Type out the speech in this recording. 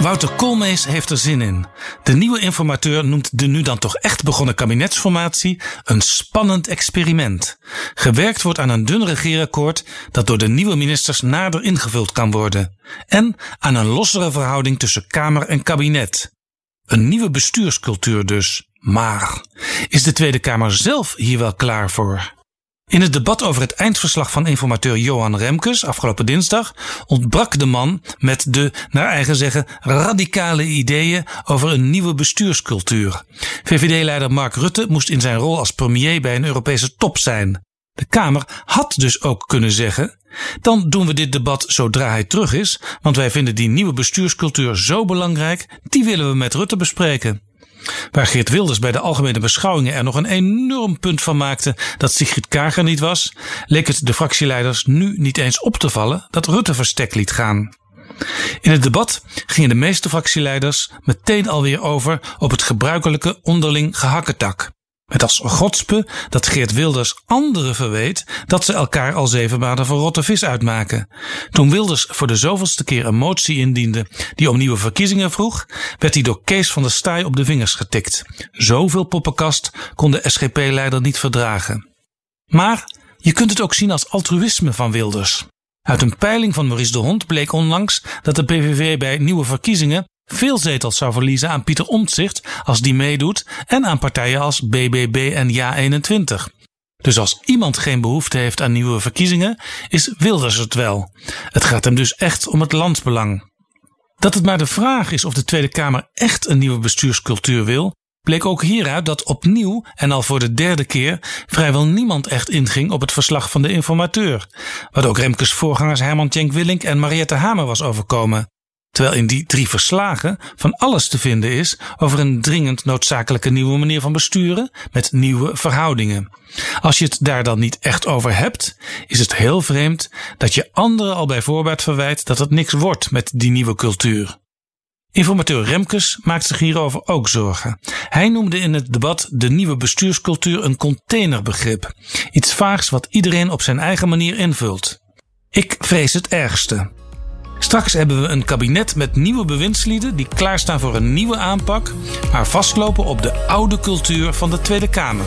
Wouter Koolmees heeft er zin in. De nieuwe informateur noemt de nu dan toch echt begonnen kabinetsformatie een spannend experiment. Gewerkt wordt aan een dun regeerakkoord dat door de nieuwe ministers nader ingevuld kan worden. En aan een lossere verhouding tussen Kamer en kabinet. Een nieuwe bestuurscultuur dus. Maar is de Tweede Kamer zelf hier wel klaar voor? In het debat over het eindverslag van informateur Johan Remkes afgelopen dinsdag ontbrak de man met de, naar eigen zeggen, radicale ideeën over een nieuwe bestuurscultuur. VVD-leider Mark Rutte moest in zijn rol als premier bij een Europese top zijn. De Kamer had dus ook kunnen zeggen: dan doen we dit debat zodra hij terug is, want wij vinden die nieuwe bestuurscultuur zo belangrijk, die willen we met Rutte bespreken. Waar Geert Wilders bij de algemene beschouwingen er nog een enorm punt van maakte dat Sigrid Kager niet was, leek het de fractieleiders nu niet eens op te vallen dat Rutte verstek liet gaan. In het debat gingen de meeste fractieleiders meteen alweer over op het gebruikelijke onderling gehakketak. Met als godspe dat Geert Wilders anderen verweet dat ze elkaar al zeven maanden voor rotte vis uitmaken. Toen Wilders voor de zoveelste keer een motie indiende die om nieuwe verkiezingen vroeg, werd hij door Kees van der Staaij op de vingers getikt. Zoveel poppenkast kon de SGP-leider niet verdragen. Maar je kunt het ook zien als altruïsme van Wilders. Uit een peiling van Maurice de Hond bleek onlangs dat de PVV bij nieuwe verkiezingen veel zetels zou verliezen aan Pieter Omtzigt als die meedoet en aan partijen als BBB en Ja21. Dus als iemand geen behoefte heeft aan nieuwe verkiezingen, is Wilders het wel. Het gaat hem dus echt om het landsbelang. Dat het maar de vraag is of de Tweede Kamer echt een nieuwe bestuurscultuur wil, bleek ook hieruit dat opnieuw en al voor de derde keer vrijwel niemand echt inging op het verslag van de informateur, wat ook Remkes voorgangers Herman Tjenk Willink en Mariette Hamer was overkomen. Terwijl in die drie verslagen van alles te vinden is over een dringend noodzakelijke nieuwe manier van besturen met nieuwe verhoudingen. Als je het daar dan niet echt over hebt, is het heel vreemd dat je anderen al bij voorbaat verwijt dat het niks wordt met die nieuwe cultuur. Informateur Remkes maakt zich hierover ook zorgen. Hij noemde in het debat de nieuwe bestuurscultuur een containerbegrip. Iets vaags wat iedereen op zijn eigen manier invult. Ik vrees het ergste. Straks hebben we een kabinet met nieuwe bewindslieden die klaarstaan voor een nieuwe aanpak, maar vastlopen op de oude cultuur van de Tweede Kamer.